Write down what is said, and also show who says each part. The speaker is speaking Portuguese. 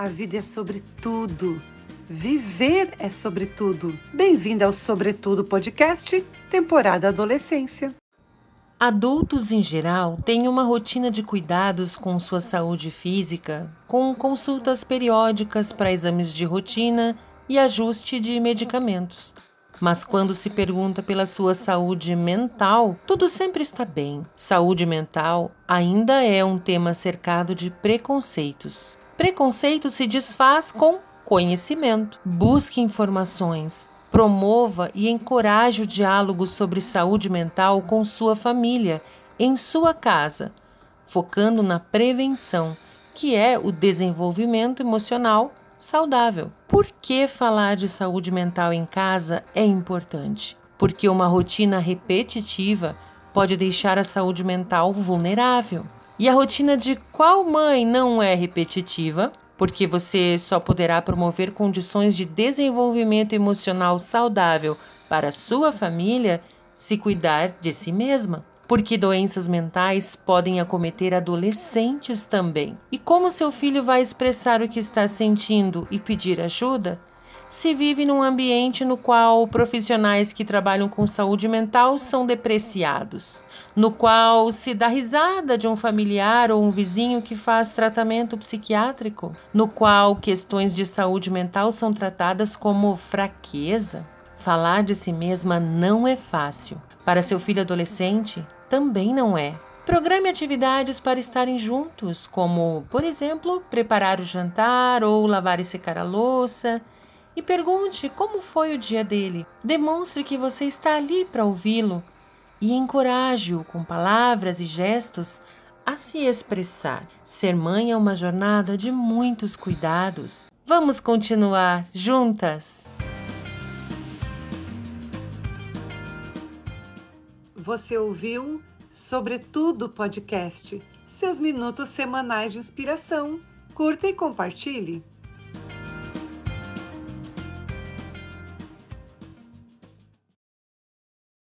Speaker 1: A vida é sobre tudo. Viver é sobre tudo. Bem-vindo ao Sobretudo Podcast, temporada Adolescência.
Speaker 2: Adultos em geral têm uma rotina de cuidados com sua saúde física, com consultas periódicas para exames de rotina e ajuste de medicamentos. Mas quando se pergunta pela sua saúde mental, tudo sempre está bem. Saúde mental ainda é um tema cercado de preconceitos. Preconceito se desfaz com conhecimento. Busque informações, Promova e encoraje o diálogo sobre saúde mental com sua família, em sua casa, focando na prevenção, que é o desenvolvimento emocional saudável. Por que falar de saúde mental em casa é importante? Porque uma rotina repetitiva pode deixar a saúde mental vulnerável. E a rotina de qual mãe não é repetitiva? porque você só poderá promover condições de desenvolvimento emocional saudável para sua família se cuidar de si mesma. Porque doenças mentais podem acometer adolescentes também. E como seu filho vai expressar o que está sentindo e pedir ajuda? Se vive num ambiente no qual profissionais que trabalham com saúde mental são depreciados, no qual se dá risada de um familiar ou um vizinho que faz tratamento psiquiátrico, no qual questões de saúde mental são tratadas como fraqueza. Falar de si mesma não é fácil. Para seu filho adolescente, também não é. Programe atividades para estarem juntos, como, por exemplo, preparar o jantar ou lavar e secar a louça e pergunte como foi o dia dele. Demonstre que você está ali para ouvi-lo e encoraje-o com palavras e gestos a se expressar. Ser mãe é uma jornada de muitos cuidados. Vamos continuar juntas!
Speaker 1: Você ouviu Sobretudo Podcast, seus minutos semanais de inspiração. Curta e compartilhe.